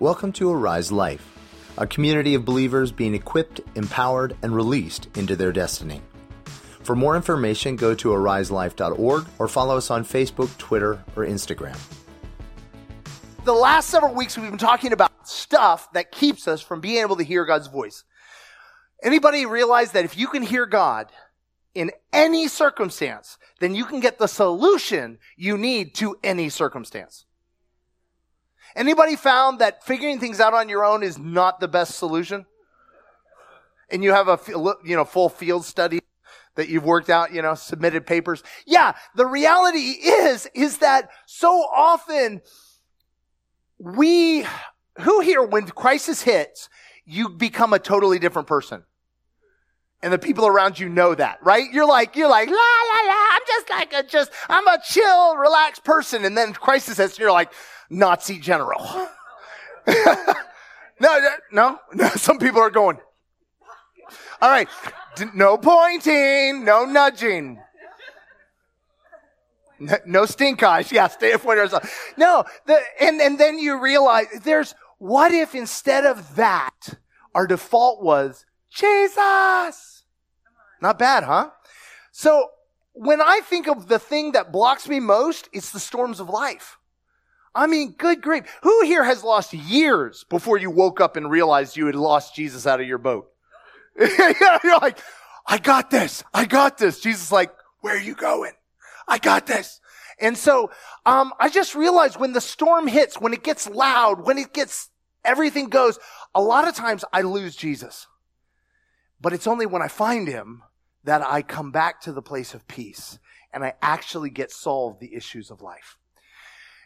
Welcome to Arise Life, a community of believers being equipped, empowered, and released into their destiny. For more information, go to ariselife.org or follow us on Facebook, Twitter, or Instagram. The last several weeks we've been talking about stuff that keeps us from being able to hear God's voice. Anybody realize that if you can hear God in any circumstance, then you can get the solution you need to any circumstance? Anybody found that figuring things out on your own is not the best solution? And you have a you know full field study that you've worked out, you know, submitted papers. Yeah, the reality is is that so often we who here when crisis hits, you become a totally different person. And the people around you know that, right? You're like, you're like, la, la, la, I'm just like a, just, I'm a chill, relaxed person. And then crisis hits and you're like, Nazi general. no, no, no, some people are going, all right, no pointing, no nudging. No stink eyes. Yeah, stay point No, the, and, and then you realize there's, what if instead of that, our default was Jesus? Not bad, huh? So when I think of the thing that blocks me most, it's the storms of life. I mean, good grief. Who here has lost years before you woke up and realized you had lost Jesus out of your boat? You're like, I got this. I got this. Jesus like, where are you going? I got this. And so, um, I just realized when the storm hits, when it gets loud, when it gets, everything goes, a lot of times I lose Jesus. But it's only when I find him that I come back to the place of peace and I actually get solved the issues of life.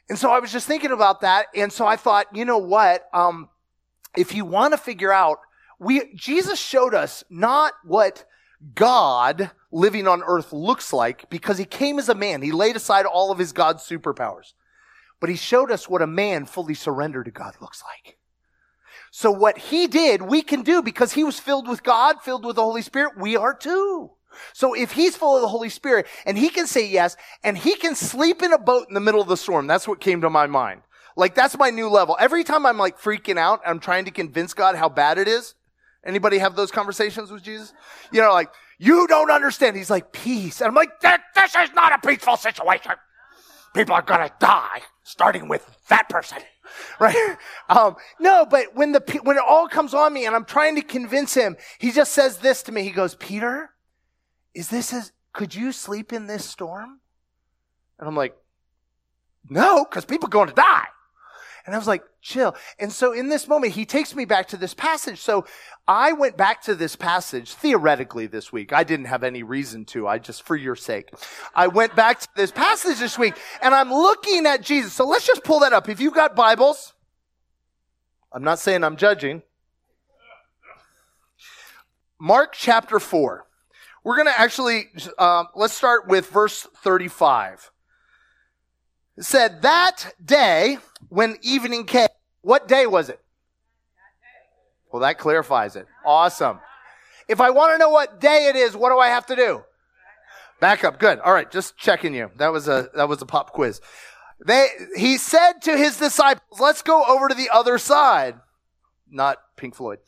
And so I was just thinking about that. And so I thought, you know what? Um, if you want to figure out, we, Jesus showed us not what God living on earth looks like because he came as a man. He laid aside all of his God's superpowers. But he showed us what a man fully surrendered to God looks like. So what he did, we can do because he was filled with God, filled with the Holy Spirit. We are too. So if he's full of the Holy Spirit and he can say yes and he can sleep in a boat in the middle of the storm, that's what came to my mind. Like that's my new level. Every time I'm like freaking out, I'm trying to convince God how bad it is. Anybody have those conversations with Jesus? You know, like, you don't understand. He's like, peace. And I'm like, this is not a peaceful situation. People are gonna die, starting with that person. Right? Um, no, but when the, when it all comes on me and I'm trying to convince him, he just says this to me. He goes, Peter, is this as, could you sleep in this storm? And I'm like, no, because people are going to die. And I was like, chill. And so in this moment, he takes me back to this passage. So I went back to this passage theoretically this week. I didn't have any reason to. I just, for your sake, I went back to this passage this week and I'm looking at Jesus. So let's just pull that up. If you've got Bibles, I'm not saying I'm judging. Mark chapter 4. We're going to actually, um, let's start with verse 35. It said, That day when evening came, what day was it? Well, that clarifies it. Awesome. If I want to know what day it is, what do I have to do? Back up. Good. All right. Just checking you. That was a, that was a pop quiz. They, he said to his disciples, let's go over to the other side. Not Pink Floyd.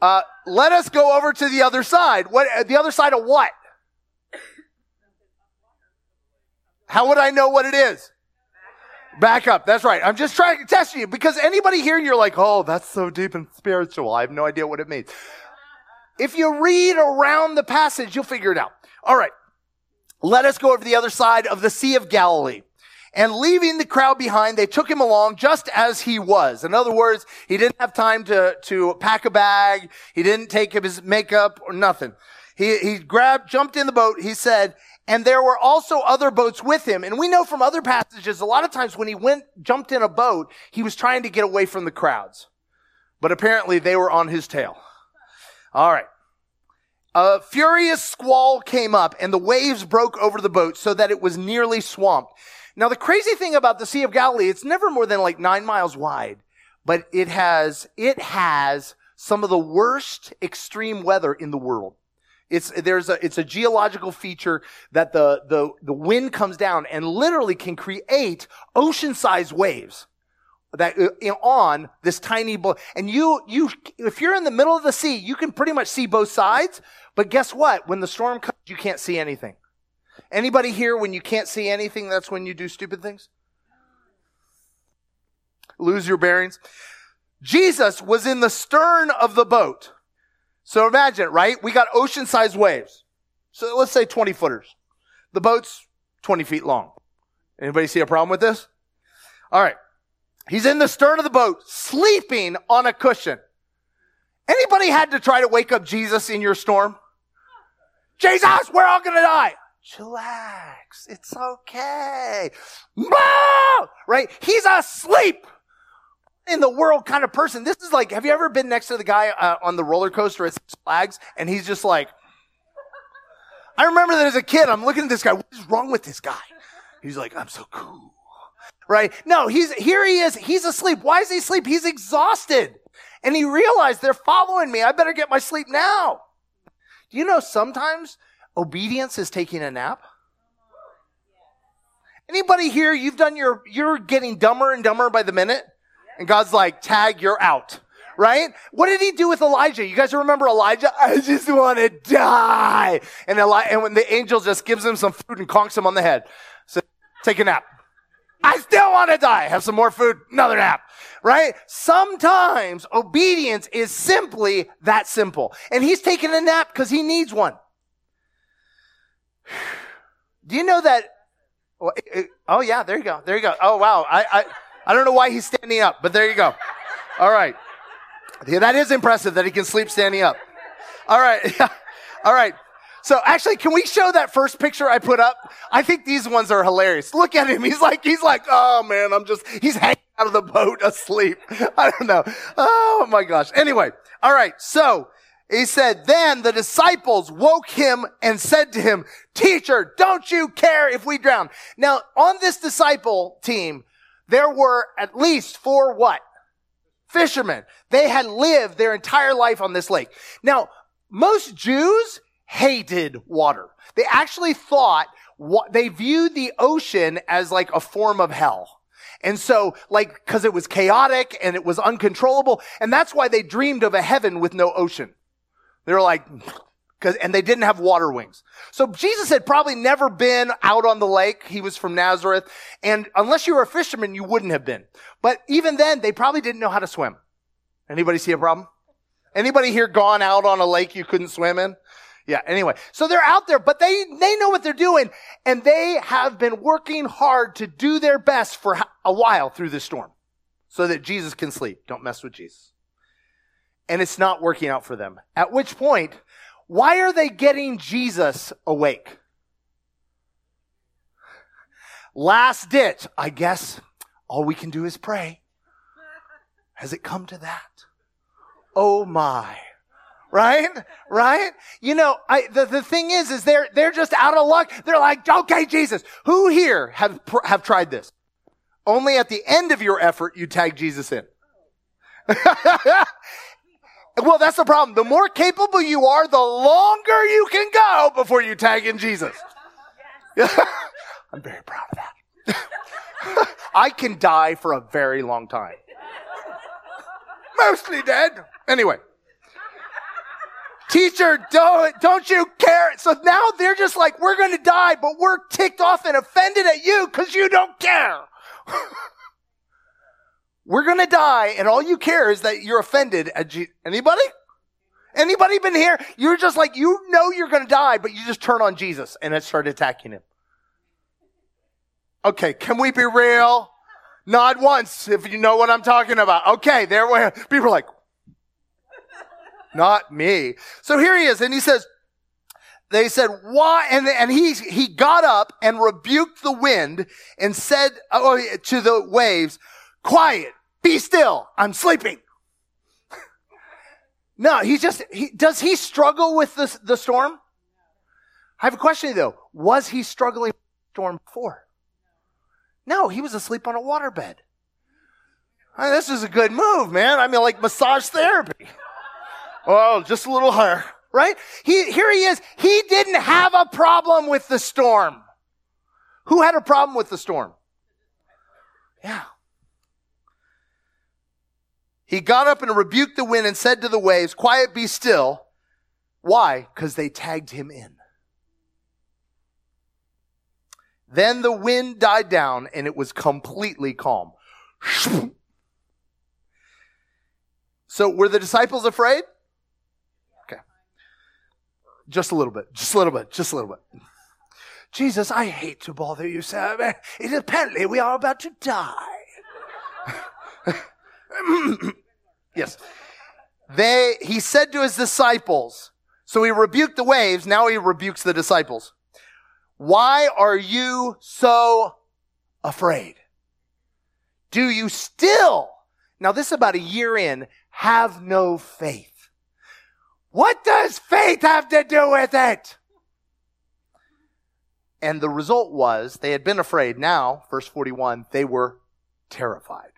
Uh, let us go over to the other side. What, the other side of what? How would I know what it is? Back up. That's right. I'm just trying to test you because anybody here, you're like, oh, that's so deep and spiritual. I have no idea what it means. If you read around the passage, you'll figure it out. All right. Let us go over to the other side of the Sea of Galilee. And leaving the crowd behind, they took him along just as he was. In other words, he didn't have time to, to pack a bag. He didn't take his makeup or nothing. He, he grabbed, jumped in the boat. He said, and there were also other boats with him. And we know from other passages, a lot of times when he went, jumped in a boat, he was trying to get away from the crowds. But apparently they were on his tail. All right. A furious squall came up and the waves broke over the boat so that it was nearly swamped. Now, the crazy thing about the Sea of Galilee, it's never more than like nine miles wide, but it has, it has some of the worst extreme weather in the world. It's, there's a, it's a geological feature that the, the, the wind comes down and literally can create ocean-sized waves that uh, on this tiny boat. And you, you, if you're in the middle of the sea, you can pretty much see both sides. But guess what? When the storm comes, you can't see anything. Anybody here, when you can't see anything, that's when you do stupid things? Lose your bearings. Jesus was in the stern of the boat. So imagine, right? We got ocean sized waves. So let's say 20 footers. The boat's 20 feet long. Anybody see a problem with this? All right. He's in the stern of the boat, sleeping on a cushion. Anybody had to try to wake up Jesus in your storm? Jesus, we're all gonna die. Chillax. It's okay. Right? He's asleep in the world kind of person. This is like, have you ever been next to the guy uh, on the roller coaster at Six Flags and he's just like, I remember that as a kid, I'm looking at this guy. What is wrong with this guy? He's like, I'm so cool. Right? No, he's, here he is. He's asleep. Why is he asleep? He's exhausted. And he realized they're following me. I better get my sleep now. You know sometimes obedience is taking a nap? Anybody here, you've done your, you're getting dumber and dumber by the minute? And God's like, tag, you're out. Right? What did he do with Elijah? You guys remember Elijah? I just want to die. And, Eli- and when the angel just gives him some food and conks him on the head. So take a nap. I still want to die. Have some more food. Another nap. Right? Sometimes obedience is simply that simple. And he's taking a nap because he needs one. Do you know that? Oh yeah, there you go. There you go. Oh wow. I, I, I don't know why he's standing up, but there you go. All right. Yeah, that is impressive that he can sleep standing up. All right. All right. So actually, can we show that first picture I put up? I think these ones are hilarious. Look at him. He's like, he's like, oh man, I'm just, he's hanging out of the boat asleep. I don't know. Oh my gosh. Anyway. All right. So he said, then the disciples woke him and said to him, teacher, don't you care if we drown? Now on this disciple team, there were at least four what? Fishermen. They had lived their entire life on this lake. Now, most Jews hated water. They actually thought they viewed the ocean as like a form of hell. And so, like, cause it was chaotic and it was uncontrollable. And that's why they dreamed of a heaven with no ocean. They were like, Cause, and they didn't have water wings. So Jesus had probably never been out on the lake. He was from Nazareth. And unless you were a fisherman, you wouldn't have been. But even then, they probably didn't know how to swim. Anybody see a problem? Anybody here gone out on a lake you couldn't swim in? Yeah, anyway. So they're out there, but they, they know what they're doing. And they have been working hard to do their best for a while through this storm so that Jesus can sleep. Don't mess with Jesus. And it's not working out for them. At which point, why are they getting Jesus awake? Last ditch. I guess all we can do is pray. Has it come to that? Oh my. Right? Right? You know, I, the, the thing is, is they're, they're just out of luck. They're like, okay, Jesus. Who here have, have tried this? Only at the end of your effort, you tag Jesus in. Well, that's the problem. The more capable you are, the longer you can go before you tag in Jesus. I'm very proud of that. I can die for a very long time. Mostly dead. Anyway. Teacher, don't, don't you care? So now they're just like, we're going to die, but we're ticked off and offended at you because you don't care. We're going to die and all you care is that you're offended at G- anybody? Anybody been here? You're just like, you know you're going to die, but you just turn on Jesus and it start attacking him. Okay, can we be real? Not once if you know what I'm talking about. Okay, there we people are like, not me. So here he is, and he says, they said, why? And, and he, he got up and rebuked the wind and said oh, to the waves, quiet, be still. I'm sleeping. no, he's just, he, does he struggle with the, the storm? I have a question though. Was he struggling with the storm before? No, he was asleep on a waterbed. I mean, this is a good move, man. I mean, like massage therapy. Oh, just a little higher, right? He, here he is. He didn't have a problem with the storm. Who had a problem with the storm? Yeah. He got up and rebuked the wind and said to the waves, quiet, be still. Why? Because they tagged him in. Then the wind died down and it was completely calm. So were the disciples afraid? Okay. Just a little bit. Just a little bit. Just a little bit. Jesus, I hate to bother you, sir. It, apparently we are about to die. yes. They, he said to his disciples, so he rebuked the waves, now he rebukes the disciples. Why are you so afraid? Do you still, now this is about a year in, have no faith? What does faith have to do with it? And the result was they had been afraid. Now, verse 41, they were terrified.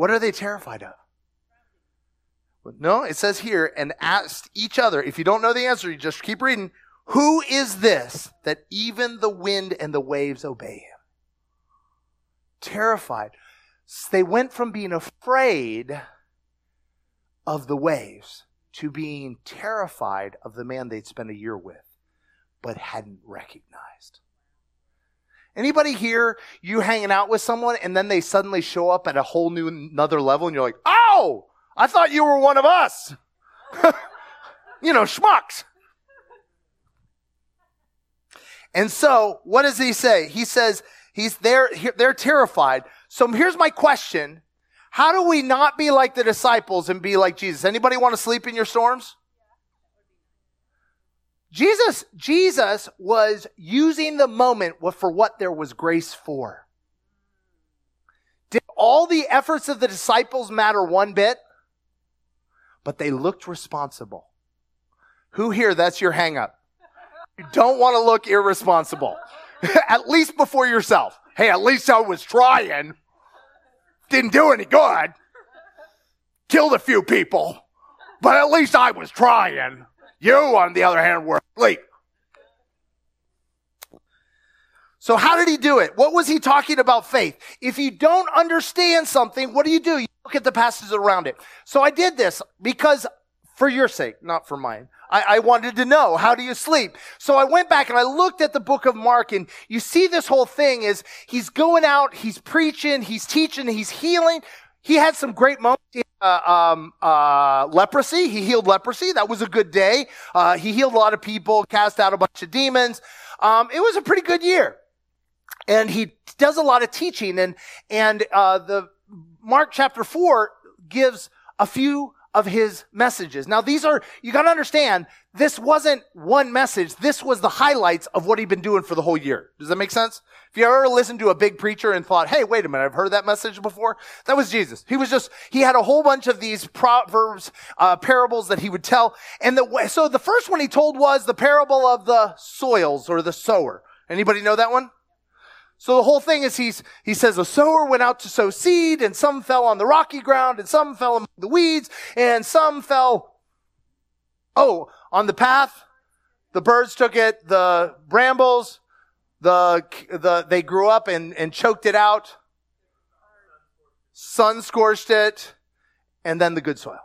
What are they terrified of? No, it says here, and asked each other. If you don't know the answer, you just keep reading. Who is this that even the wind and the waves obey him? Terrified. They went from being afraid of the waves to being terrified of the man they'd spent a year with, but hadn't recognized. Anybody here, you hanging out with someone and then they suddenly show up at a whole new another level and you're like, oh, I thought you were one of us. you know, schmucks. And so, what does he say? He says, he's there, they're terrified. So here's my question. How do we not be like the disciples and be like Jesus? Anybody want to sleep in your storms? Jesus, Jesus was using the moment for what there was grace for. Did all the efforts of the disciples matter one bit? But they looked responsible. Who here, that's your hangup? You don't want to look irresponsible. at least before yourself. Hey, at least I was trying. Didn't do any good. Killed a few people. But at least I was trying. You, on the other hand, were asleep. So how did he do it? What was he talking about faith? If you don't understand something, what do you do? You look at the passages around it. So I did this because for your sake, not for mine. I, I, wanted to know, how do you sleep? So I went back and I looked at the book of Mark and you see this whole thing is he's going out, he's preaching, he's teaching, he's healing. He had some great moments. Uh, um, uh, leprosy. He healed leprosy. That was a good day. Uh, he healed a lot of people, cast out a bunch of demons. Um, it was a pretty good year. And he does a lot of teaching and, and, uh, the Mark chapter four gives a few of his messages. Now these are, you gotta understand, this wasn't one message. This was the highlights of what he'd been doing for the whole year. Does that make sense? If you ever listened to a big preacher and thought, hey, wait a minute, I've heard that message before. That was Jesus. He was just, he had a whole bunch of these proverbs, uh, parables that he would tell. And the, so the first one he told was the parable of the soils or the sower. Anybody know that one? So the whole thing is he's, he says a sower went out to sow seed and some fell on the rocky ground and some fell among the weeds and some fell, oh, on the path. The birds took it, the brambles, the, the, they grew up and, and choked it out. Sun scorched it and then the good soil.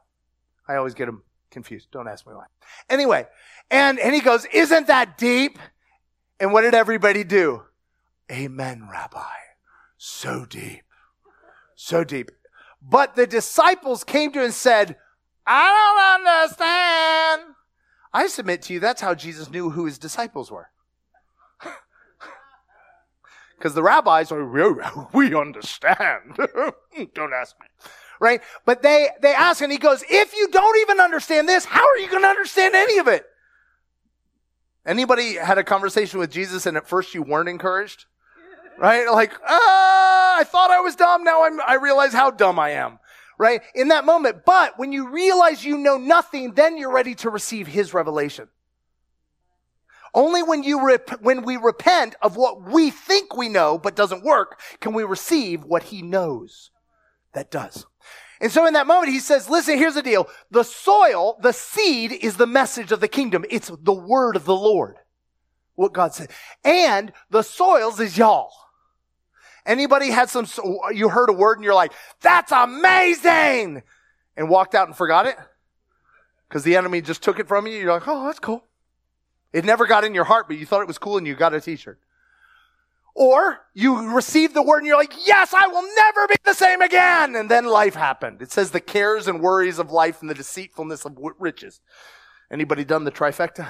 I always get them confused. Don't ask me why. Anyway, and, and he goes, isn't that deep? And what did everybody do? Amen, Rabbi. So deep. So deep. But the disciples came to him and said, I don't understand. I submit to you, that's how Jesus knew who his disciples were. Because the rabbis are, we understand. don't ask me. Right? But they, they ask and he goes, if you don't even understand this, how are you going to understand any of it? Anybody had a conversation with Jesus and at first you weren't encouraged? right? Like, ah, I thought I was dumb. Now I'm, I realize how dumb I am, right? In that moment. But when you realize you know nothing, then you're ready to receive his revelation. Only when you rep- when we repent of what we think we know but doesn't work can we receive what he knows that does. And so in that moment, he says, listen, here's the deal. The soil, the seed is the message of the kingdom. It's the word of the Lord. What God said. And the soils is y'all. Anybody had some, you heard a word and you're like, that's amazing! And walked out and forgot it? Because the enemy just took it from you. You're like, oh, that's cool. It never got in your heart, but you thought it was cool and you got a t-shirt. Or you received the word and you're like, yes, I will never be the same again. And then life happened. It says the cares and worries of life and the deceitfulness of riches. Anybody done the trifecta?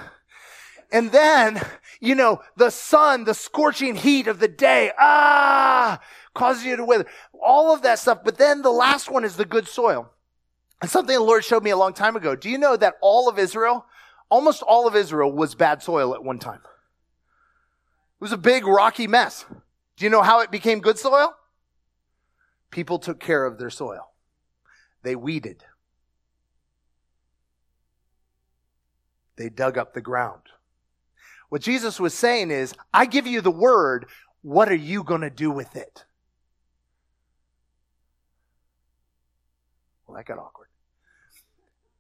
And then, you know, the sun, the scorching heat of the day, ah, causes you to wither. All of that stuff. But then the last one is the good soil. And something the Lord showed me a long time ago. Do you know that all of Israel, almost all of Israel was bad soil at one time? It was a big rocky mess. Do you know how it became good soil? People took care of their soil. They weeded. They dug up the ground. What Jesus was saying is, I give you the word. What are you going to do with it? Well, that got awkward.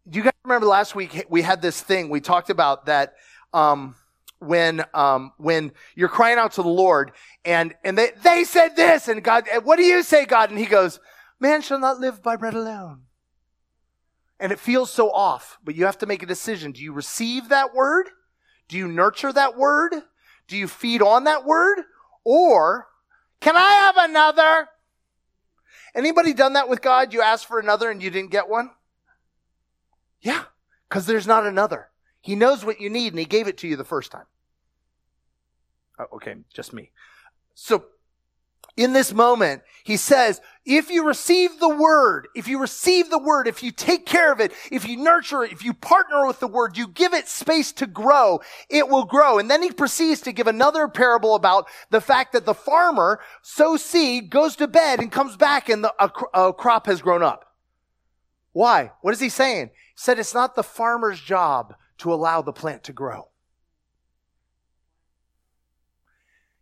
Do you guys remember last week we had this thing we talked about that um, when um, when you're crying out to the Lord and and they they said this and God, what do you say, God? And He goes, "Man shall not live by bread alone." And it feels so off, but you have to make a decision. Do you receive that word? Do you nurture that word? Do you feed on that word? Or can I have another? Anybody done that with God? You asked for another and you didn't get one? Yeah, because there's not another. He knows what you need and he gave it to you the first time. Oh, okay, just me. So in this moment, he says, if you receive the word, if you receive the word, if you take care of it, if you nurture it, if you partner with the word, you give it space to grow, it will grow. And then he proceeds to give another parable about the fact that the farmer sows seed, goes to bed, and comes back and the, a, a crop has grown up. Why? What is he saying? He said it's not the farmer's job to allow the plant to grow.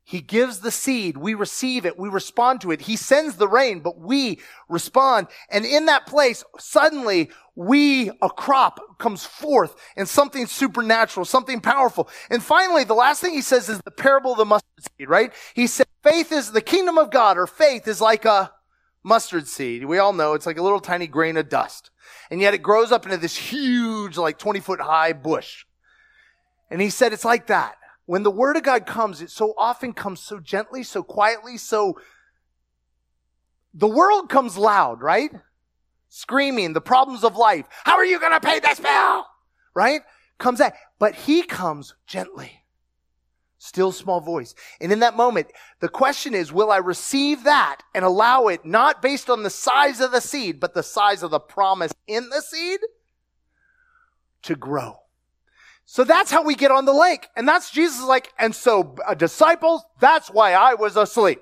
He gives the seed. We receive it. We respond to it. He sends the rain, but we respond. And in that place, suddenly we, a crop comes forth and something supernatural, something powerful. And finally, the last thing he says is the parable of the mustard seed, right? He said, faith is the kingdom of God or faith is like a mustard seed. We all know it's like a little tiny grain of dust. And yet it grows up into this huge, like 20 foot high bush. And he said, it's like that. When the word of God comes, it so often comes so gently, so quietly, so the world comes loud, right? Screaming the problems of life. How are you going to pay this bill? Right? Comes that, but he comes gently. Still small voice. And in that moment, the question is, will I receive that and allow it not based on the size of the seed, but the size of the promise in the seed to grow? So that's how we get on the lake. And that's Jesus like, and so uh, disciples, that's why I was asleep.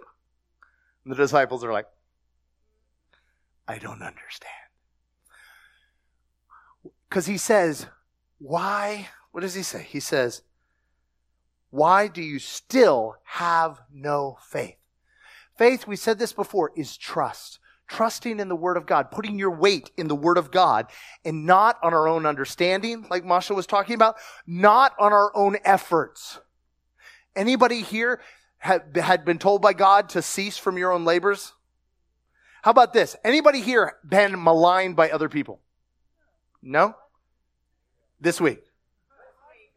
And the disciples are like, I don't understand. Because he says, why? What does he say? He says, why do you still have no faith? Faith, we said this before, is trust trusting in the Word of God, putting your weight in the Word of God, and not on our own understanding, like Masha was talking about, not on our own efforts. Anybody here had, had been told by God to cease from your own labors? How about this? Anybody here been maligned by other people? No? This week.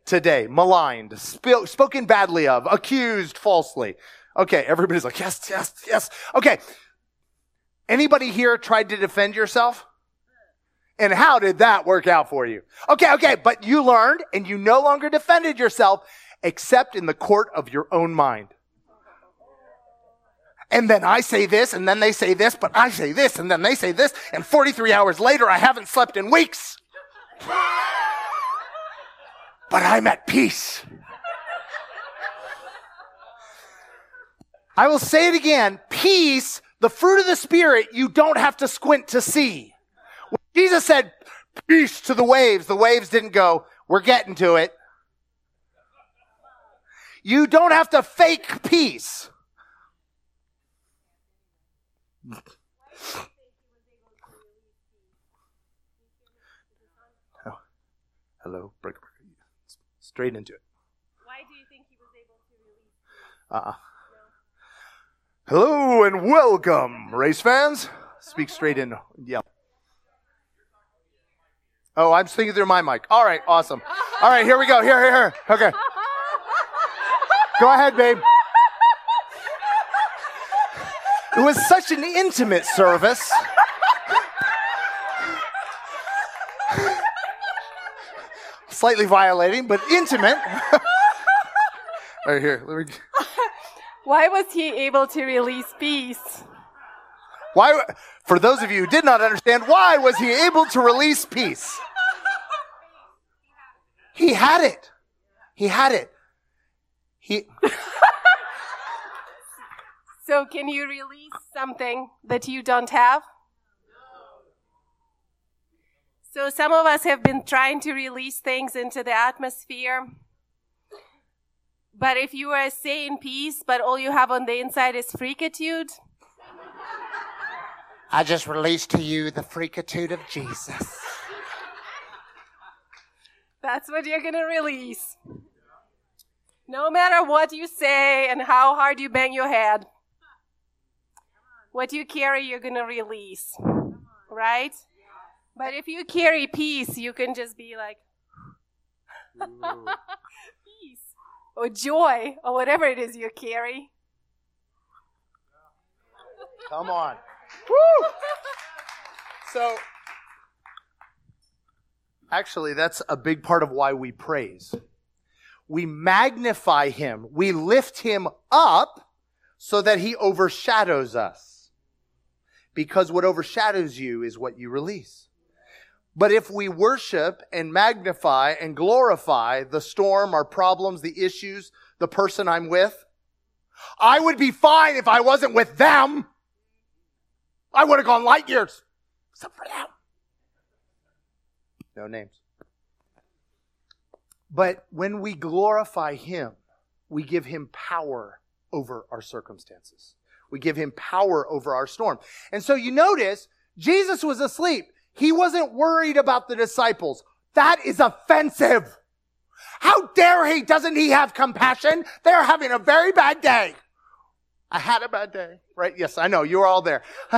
Today. Maligned. Sp- spoken badly of. Accused falsely. Okay, everybody's like, yes, yes, yes. Okay, Anybody here tried to defend yourself? And how did that work out for you? Okay, okay, but you learned and you no longer defended yourself except in the court of your own mind. And then I say this, and then they say this, but I say this, and then they say this, and 43 hours later, I haven't slept in weeks. but I'm at peace. I will say it again. Peace the fruit of the Spirit, you don't have to squint to see. When Jesus said, peace to the waves, the waves didn't go, we're getting to it. You don't have to fake peace. Oh, hello, break, straight into it. Why do you think he was able to release? Uh-uh. Hello and welcome, race fans. Speak straight in. Yeah. Oh, I'm speaking through my mic. All right, awesome. All right, here we go. Here, here, here. Okay. Go ahead, babe. It was such an intimate service. Slightly violating, but intimate. right here. Let me. Why was he able to release peace? Why? For those of you who did not understand, why was he able to release peace? He had it. He had it. He. So can you release something that you don't have? So some of us have been trying to release things into the atmosphere. But if you are saying peace, but all you have on the inside is freakitude, I just released to you the freakitude of Jesus. that's what you're going to release. No matter what you say and how hard you bang your head, what you carry, you're going to release. Right? But if you carry peace, you can just be like, peace or joy or whatever it is you carry. Come on. Woo! So, actually, that's a big part of why we praise. We magnify him, we lift him up so that he overshadows us. Because what overshadows you is what you release. But if we worship and magnify and glorify the storm, our problems, the issues, the person I'm with, I would be fine if I wasn't with them. I would have gone light years, except for them. No names. But when we glorify Him, we give Him power over our circumstances. We give Him power over our storm. And so you notice, Jesus was asleep. He wasn't worried about the disciples. That is offensive. How dare he? Doesn't he have compassion? They're having a very bad day. I had a bad day, right? Yes, I know. You were all there.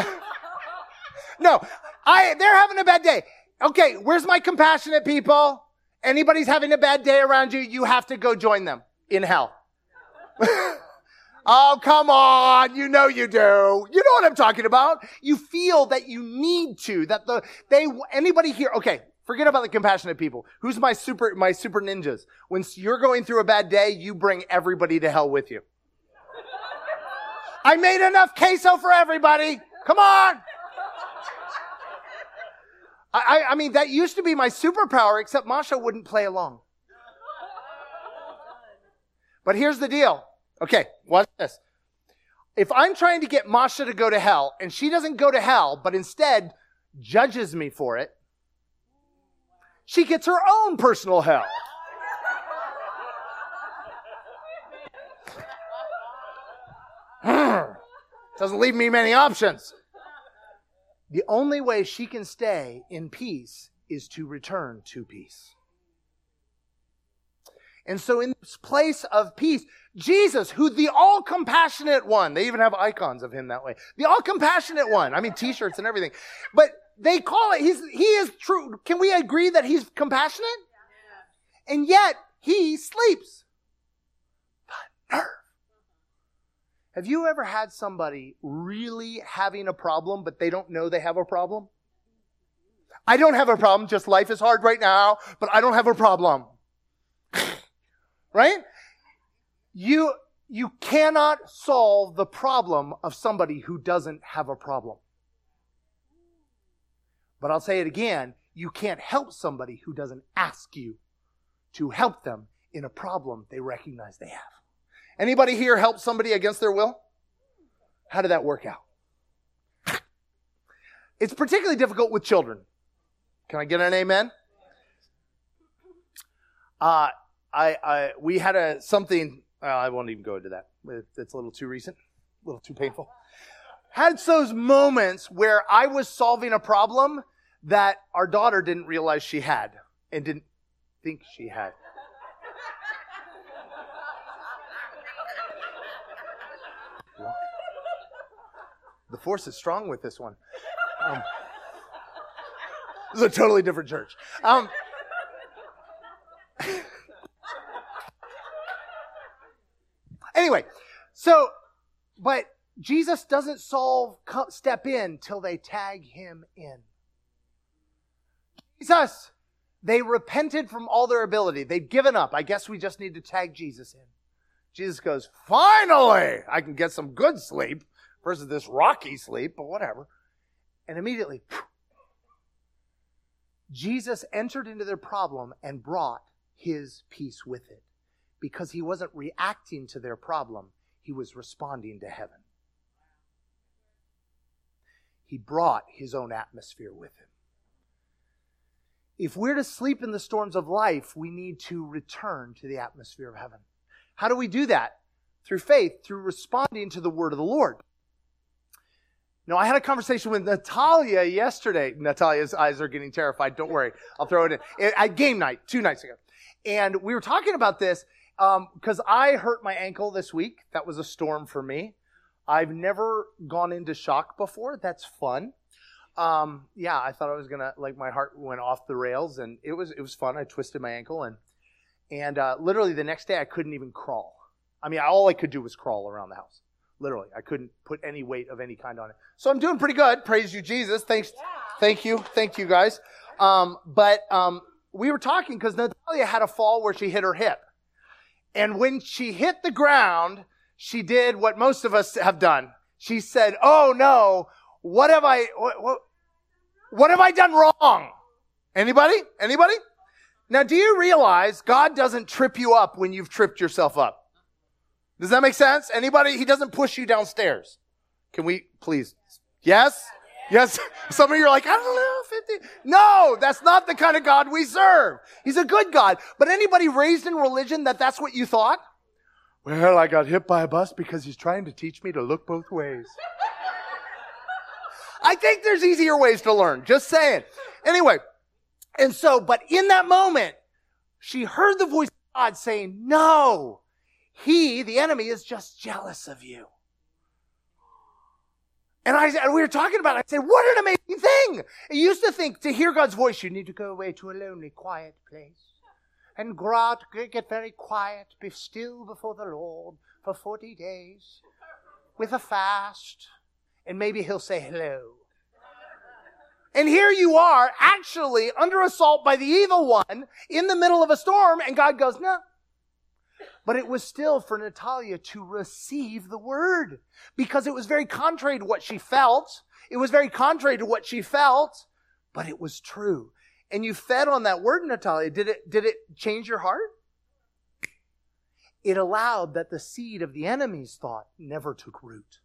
no, I, they're having a bad day. Okay, where's my compassionate people? Anybody's having a bad day around you, you have to go join them in hell. oh, come on. You know you do. You know what I'm talking about. You feel that you need to, that the, they, anybody here, okay, forget about the compassionate people. Who's my super, my super ninjas? When you're going through a bad day, you bring everybody to hell with you. I made enough queso for everybody. Come on. I, I, mean, that used to be my superpower, except Masha wouldn't play along. But here's the deal. Okay, watch this. If I'm trying to get Masha to go to hell and she doesn't go to hell, but instead judges me for it, she gets her own personal hell. Doesn't leave me many options. The only way she can stay in peace is to return to peace. And so, in this place of peace, Jesus, who the all compassionate one, they even have icons of him that way. The all compassionate one. I mean, t shirts and everything. But they call it, he's, he is true. Can we agree that he's compassionate? And yet, he sleeps. The nerve. Have you ever had somebody really having a problem, but they don't know they have a problem? I don't have a problem, just life is hard right now, but I don't have a problem. right? You, you cannot solve the problem of somebody who doesn't have a problem. But I'll say it again, you can't help somebody who doesn't ask you to help them in a problem they recognize they have. Anybody here help somebody against their will? How did that work out? It's particularly difficult with children. Can I get an amen? Uh, I, I, we had a something. Uh, I won't even go into that. It's a little too recent, a little too painful. Had those moments where I was solving a problem that our daughter didn't realize she had and didn't think she had. The force is strong with this one. Um, this is a totally different church. Um, anyway, so, but Jesus doesn't solve, step in till they tag him in. Jesus, they repented from all their ability. They'd given up. I guess we just need to tag Jesus in. Jesus goes, finally, I can get some good sleep versus this rocky sleep, but whatever. And immediately, Jesus entered into their problem and brought his peace with it because he wasn't reacting to their problem, he was responding to heaven. He brought his own atmosphere with him. If we're to sleep in the storms of life, we need to return to the atmosphere of heaven. How do we do that? Through faith, through responding to the word of the Lord. Now, I had a conversation with Natalia yesterday. Natalia's eyes are getting terrified. Don't worry. I'll throw it in. At game night, two nights ago. And we were talking about this because um, I hurt my ankle this week. That was a storm for me. I've never gone into shock before. That's fun. Um, yeah, I thought I was gonna like my heart went off the rails, and it was it was fun. I twisted my ankle, and and uh, literally the next day I couldn't even crawl. I mean, all I could do was crawl around the house. Literally, I couldn't put any weight of any kind on it. So I'm doing pretty good. Praise you, Jesus. Thanks. Yeah. Thank you. Thank you, guys. Um, but um, we were talking because Natalia had a fall where she hit her hip. And when she hit the ground, she did what most of us have done. She said, Oh no, what have I, what, what, what have I done wrong? Anybody? Anybody? Now, do you realize God doesn't trip you up when you've tripped yourself up? Does that make sense? Anybody? He doesn't push you downstairs. Can we please? Yes? Yes. Some of you are like, I don't know, 50. No, that's not the kind of God we serve. He's a good God. But anybody raised in religion that that's what you thought? Well, I got hit by a bus because he's trying to teach me to look both ways. I think there's easier ways to learn. Just saying. Anyway. And so, but in that moment, she heard the voice of God saying, no, he, the enemy, is just jealous of you. And I and we were talking about it. I said, what an amazing thing. I used to think to hear God's voice, you need to go away to a lonely, quiet place. And God, get very quiet, be still before the Lord for 40 days with a fast. And maybe he'll say hello. And here you are, actually under assault by the evil one in the middle of a storm, and God goes, no, but it was still for Natalia to receive the word because it was very contrary to what she felt. It was very contrary to what she felt, but it was true. And you fed on that word, Natalia. Did it, did it change your heart? It allowed that the seed of the enemy's thought never took root.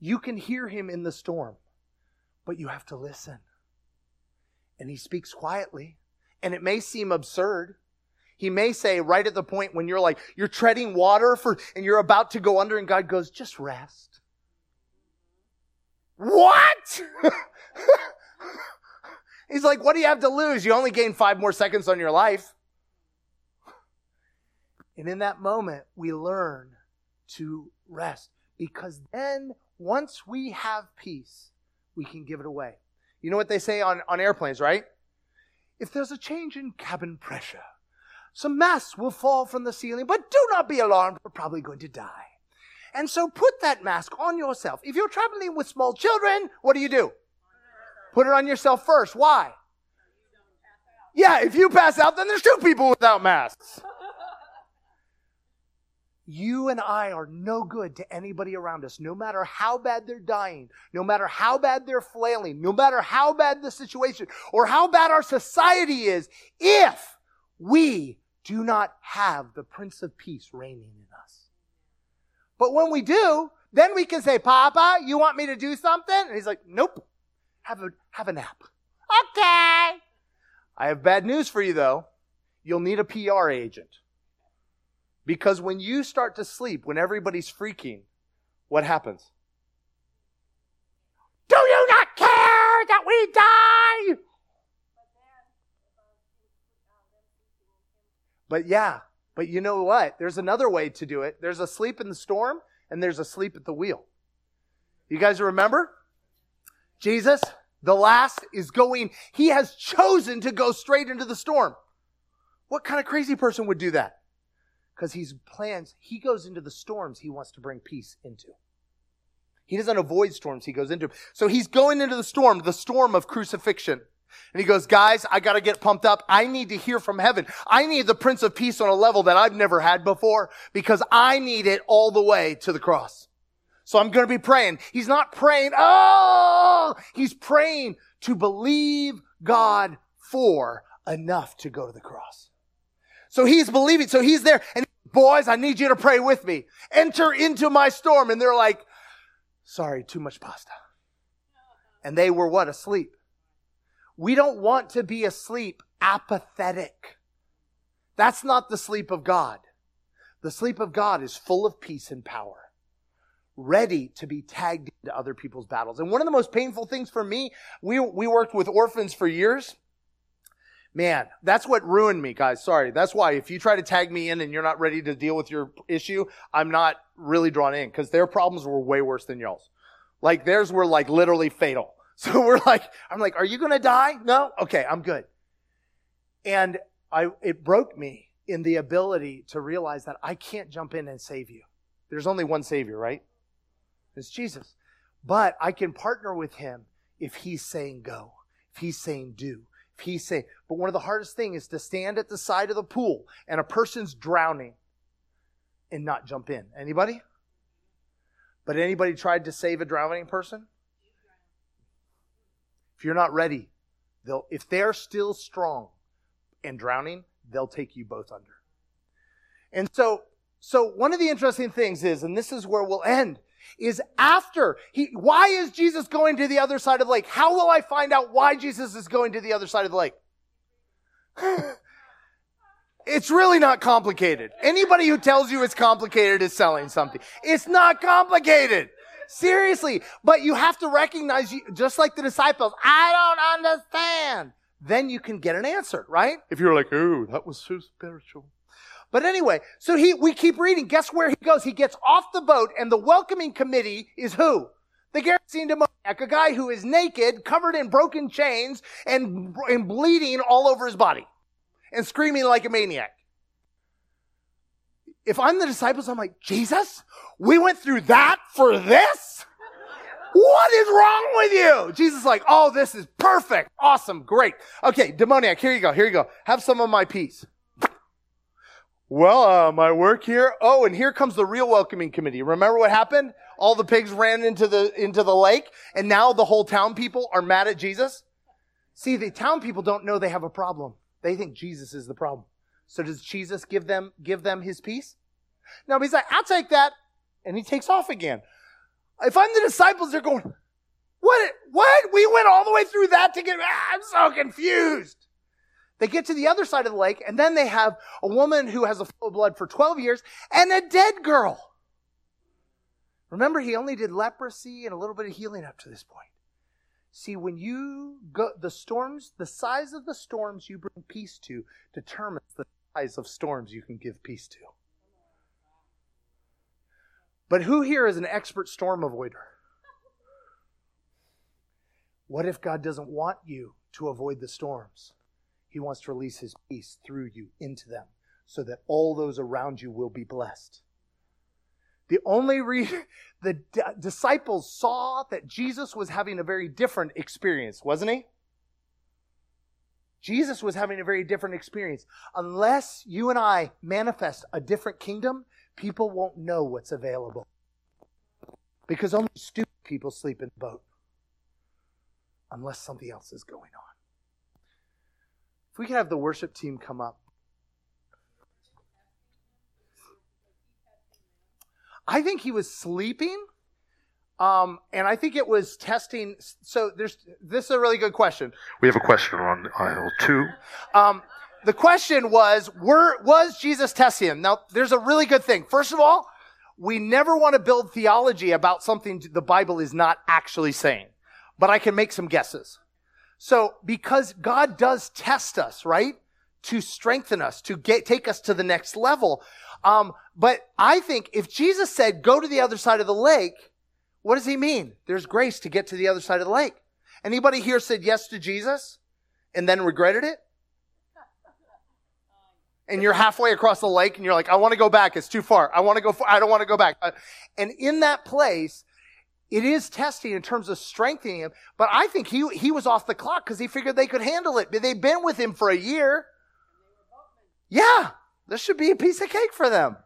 You can hear him in the storm, but you have to listen. And he speaks quietly, and it may seem absurd. He may say right at the point when you're like, you're treading water for, and you're about to go under and God goes, just rest. What? He's like, what do you have to lose? You only gain five more seconds on your life. And in that moment, we learn to rest because then once we have peace, we can give it away. You know what they say on, on airplanes, right? If there's a change in cabin pressure, some masks will fall from the ceiling, but do not be alarmed. We're probably going to die. And so put that mask on yourself. If you're traveling with small children, what do you do? Put it on yourself first. Why? Yeah, if you pass out, then there's two people without masks. You and I are no good to anybody around us, no matter how bad they're dying, no matter how bad they're flailing, no matter how bad the situation or how bad our society is, if we do not have the Prince of Peace reigning in us. But when we do, then we can say, Papa, you want me to do something? And he's like, Nope. Have a, have a nap. Okay. I have bad news for you though. You'll need a PR agent. Because when you start to sleep, when everybody's freaking, what happens? Do you not care that we die? But yeah, but you know what? There's another way to do it. There's a sleep in the storm, and there's a sleep at the wheel. You guys remember? Jesus, the last, is going, he has chosen to go straight into the storm. What kind of crazy person would do that? Because he's plans, he goes into the storms he wants to bring peace into. He doesn't avoid storms, he goes into. So he's going into the storm, the storm of crucifixion. And he goes, guys, I gotta get pumped up. I need to hear from heaven. I need the Prince of Peace on a level that I've never had before because I need it all the way to the cross. So I'm gonna be praying. He's not praying, oh, he's praying to believe God for enough to go to the cross. So he's believing. So he's there and boys, I need you to pray with me. Enter into my storm. And they're like, sorry, too much pasta. And they were what? Asleep. We don't want to be asleep apathetic. That's not the sleep of God. The sleep of God is full of peace and power, ready to be tagged into other people's battles. And one of the most painful things for me, we, we worked with orphans for years. Man, that's what ruined me, guys. Sorry. That's why if you try to tag me in and you're not ready to deal with your issue, I'm not really drawn in because their problems were way worse than y'all's. Like theirs were like literally fatal. So we're like, I'm like, are you going to die? No? Okay, I'm good. And I, it broke me in the ability to realize that I can't jump in and save you. There's only one savior, right? It's Jesus. But I can partner with him if he's saying go, if he's saying do, if he's saying, but one of the hardest things is to stand at the side of the pool and a person's drowning and not jump in. Anybody? But anybody tried to save a drowning person? If you're not ready, they'll if they're still strong and drowning, they'll take you both under. And so so one of the interesting things is, and this is where we'll end, is after he why is Jesus going to the other side of the lake? How will I find out why Jesus is going to the other side of the lake? It's really not complicated. Anybody who tells you it's complicated is selling something. It's not complicated. Seriously. But you have to recognize, just like the disciples, I don't understand. Then you can get an answer, right? If you're like, oh, that was so spiritual. But anyway, so he, we keep reading. Guess where he goes? He gets off the boat and the welcoming committee is who? The Gerasene demoniac, a guy who is naked, covered in broken chains and, and bleeding all over his body and screaming like a maniac if I'm the disciples, I'm like, Jesus, we went through that for this? What is wrong with you? Jesus like, oh, this is perfect. Awesome. Great. Okay. Demoniac. Here you go. Here you go. Have some of my peace. Well, uh, my work here. Oh, and here comes the real welcoming committee. Remember what happened? All the pigs ran into the, into the lake and now the whole town people are mad at Jesus. See, the town people don't know they have a problem. They think Jesus is the problem. So does Jesus give them, give them his peace? No, he's like, I'll take that. And he takes off again. If I'm the disciples, they're going, what? What? We went all the way through that to get, ah, I'm so confused. They get to the other side of the lake and then they have a woman who has a flow of blood for 12 years and a dead girl. Remember, he only did leprosy and a little bit of healing up to this point. See, when you go, the storms, the size of the storms you bring peace to determines the of storms you can give peace to. But who here is an expert storm avoider? What if God doesn't want you to avoid the storms? He wants to release his peace through you into them so that all those around you will be blessed. The only reason the d- disciples saw that Jesus was having a very different experience, wasn't he? Jesus was having a very different experience. Unless you and I manifest a different kingdom, people won't know what's available. Because only stupid people sleep in the boat. Unless something else is going on. If we could have the worship team come up. I think he was sleeping. Um, and I think it was testing. So there's, this is a really good question. We have a question on aisle two. Um, the question was, were, was Jesus testing him? Now, there's a really good thing. First of all, we never want to build theology about something the Bible is not actually saying, but I can make some guesses. So, because God does test us, right? to strengthen us, to get, take us to the next level. Um, but I think if Jesus said, go to the other side of the lake, what does he mean? There's grace to get to the other side of the lake. Anybody here said yes to Jesus and then regretted it? And you're halfway across the lake and you're like, I want to go back. It's too far. I want to go. I don't want to go back. Uh, and in that place, it is testing in terms of strengthening him. But I think he, he was off the clock because he figured they could handle it. They've been with him for a year. Yeah, this should be a piece of cake for them.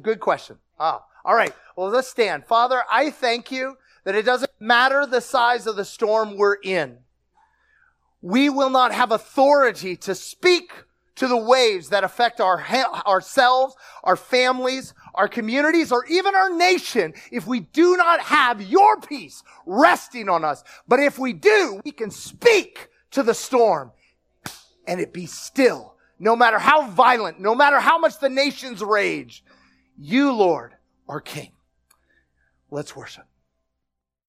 Good question. Ah, all right. Well, let's stand. Father, I thank you that it doesn't matter the size of the storm we're in. We will not have authority to speak to the waves that affect our ourselves, our families, our communities, or even our nation if we do not have your peace resting on us. But if we do, we can speak to the storm and it be still. No matter how violent, no matter how much the nations rage, you, Lord, are King. Let's worship.